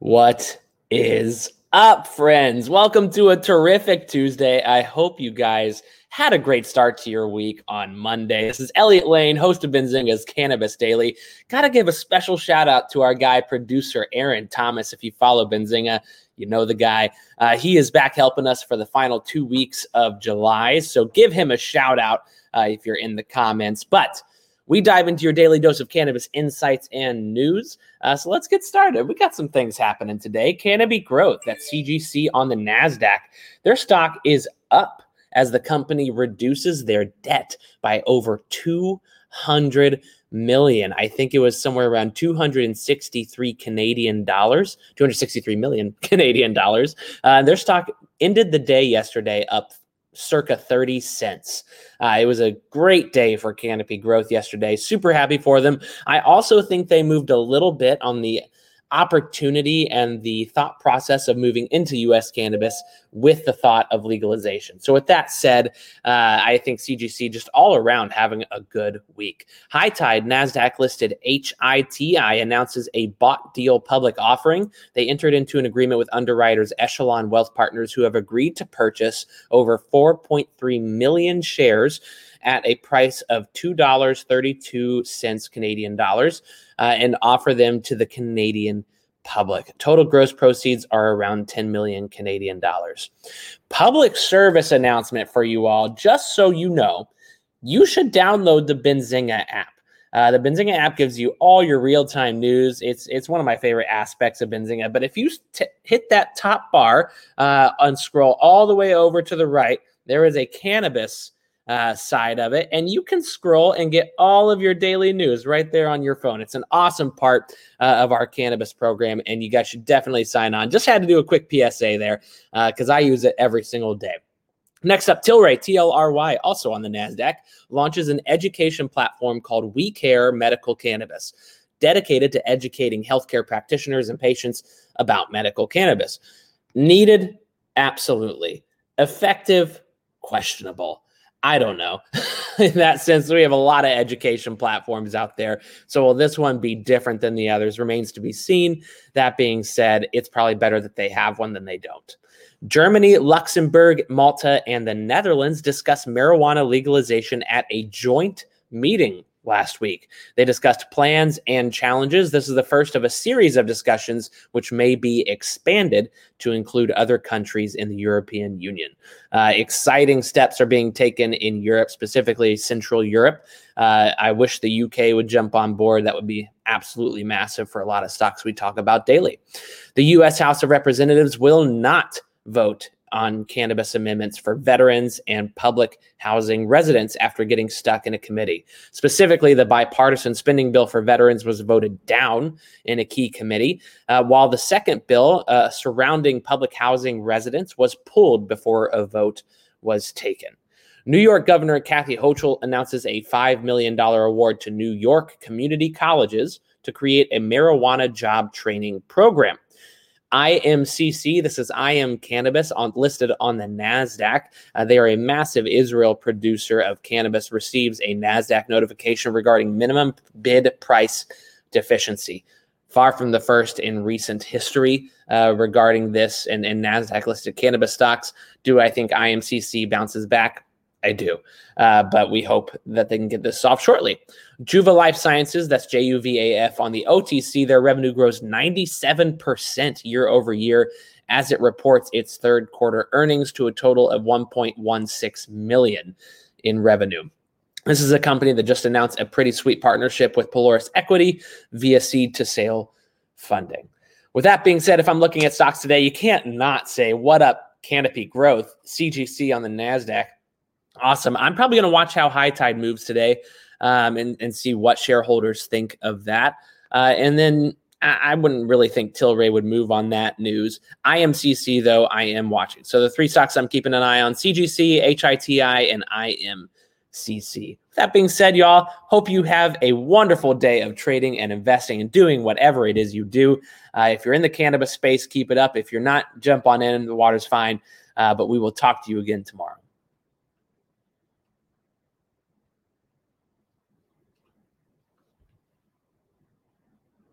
What is up, friends? Welcome to a terrific Tuesday. I hope you guys had a great start to your week on Monday. This is Elliot Lane, host of Benzinga's Cannabis Daily. Got to give a special shout out to our guy, producer Aaron Thomas. If you follow Benzinga, you know the guy. Uh, he is back helping us for the final two weeks of July. So give him a shout out uh, if you're in the comments. But we dive into your daily dose of cannabis insights and news. Uh, so let's get started. We got some things happening today. Canopy Growth, that CGC on the NASDAQ. Their stock is up as the company reduces their debt by over 200 million. I think it was somewhere around 263 Canadian dollars, 263 million Canadian dollars. Uh, their stock ended the day yesterday up circa 30 cents. Uh, it was a great day for Canopy Growth yesterday. Super happy for them. I also think they moved a little bit on the opportunity and the thought process of moving into US cannabis with the thought of legalization. So, with that said, uh, I think CGC just all around having a good week. High Tide, NASDAQ listed HITI announces a bought deal public offering. They entered into an agreement with underwriters Echelon Wealth Partners, who have agreed to purchase over 4.3 million shares at a price of $2.32 Canadian dollars uh, and offer them to the Canadian public. Total gross proceeds are around 10 million Canadian dollars. Public service announcement for you all, just so you know, you should download the Benzinga app. Uh, the Benzinga app gives you all your real-time news. It's it's one of my favorite aspects of Benzinga. But if you t- hit that top bar uh, and scroll all the way over to the right, there is a cannabis uh, side of it. And you can scroll and get all of your daily news right there on your phone. It's an awesome part uh, of our cannabis program, and you guys should definitely sign on. Just had to do a quick PSA there because uh, I use it every single day. Next up, Tilray, TLRY, also on the NASDAQ, launches an education platform called We Care Medical Cannabis, dedicated to educating healthcare practitioners and patients about medical cannabis. Needed? Absolutely. Effective? Questionable. I don't know. in that sense, we have a lot of education platforms out there. So will this one be different than the others? Remains to be seen. That being said, it's probably better that they have one than they don't. Germany, Luxembourg, Malta, and the Netherlands discuss marijuana legalization at a joint meeting last week. They discussed plans and challenges. This is the first of a series of discussions which may be expanded to include other countries in the European Union. Uh, exciting steps are being taken in Europe, specifically Central Europe. Uh, I wish the UK would jump on board. That would be absolutely massive for a lot of stocks we talk about daily. The US House of Representatives will not vote on cannabis amendments for veterans and public housing residents after getting stuck in a committee. Specifically, the bipartisan spending bill for veterans was voted down in a key committee, uh, while the second bill uh, surrounding public housing residents was pulled before a vote was taken. New York Governor Kathy Hochul announces a $5 million award to New York community colleges to create a marijuana job training program. IMCC, this is IM Cannabis, on, listed on the NASDAQ. Uh, they are a massive Israel producer of cannabis, receives a NASDAQ notification regarding minimum bid price deficiency. Far from the first in recent history uh, regarding this and, and NASDAQ listed cannabis stocks. Do I think IMCC bounces back? I do. Uh, but we hope that they can get this solved shortly. Juva Life Sciences, that's J U V A F on the OTC, their revenue grows 97% year over year as it reports its third quarter earnings to a total of 1.16 million in revenue. This is a company that just announced a pretty sweet partnership with Polaris Equity via seed to sale funding. With that being said, if I'm looking at stocks today, you can't not say, What up, Canopy Growth, CGC on the NASDAQ Awesome. I'm probably going to watch how High Tide moves today um, and, and see what shareholders think of that. Uh, and then I, I, wouldn't really think Tilray would move on that news. IMCC, though, I am watching. So the three stocks I'm keeping an eye on CGC, HITI, and IMCC. That being said, y'all, hope you have a wonderful day of trading and investing and doing whatever it is you do. Uh, if you're in the cannabis space, keep it up. If you're not, jump on in. The water's fine. Uh, but we will talk to you again tomorrow.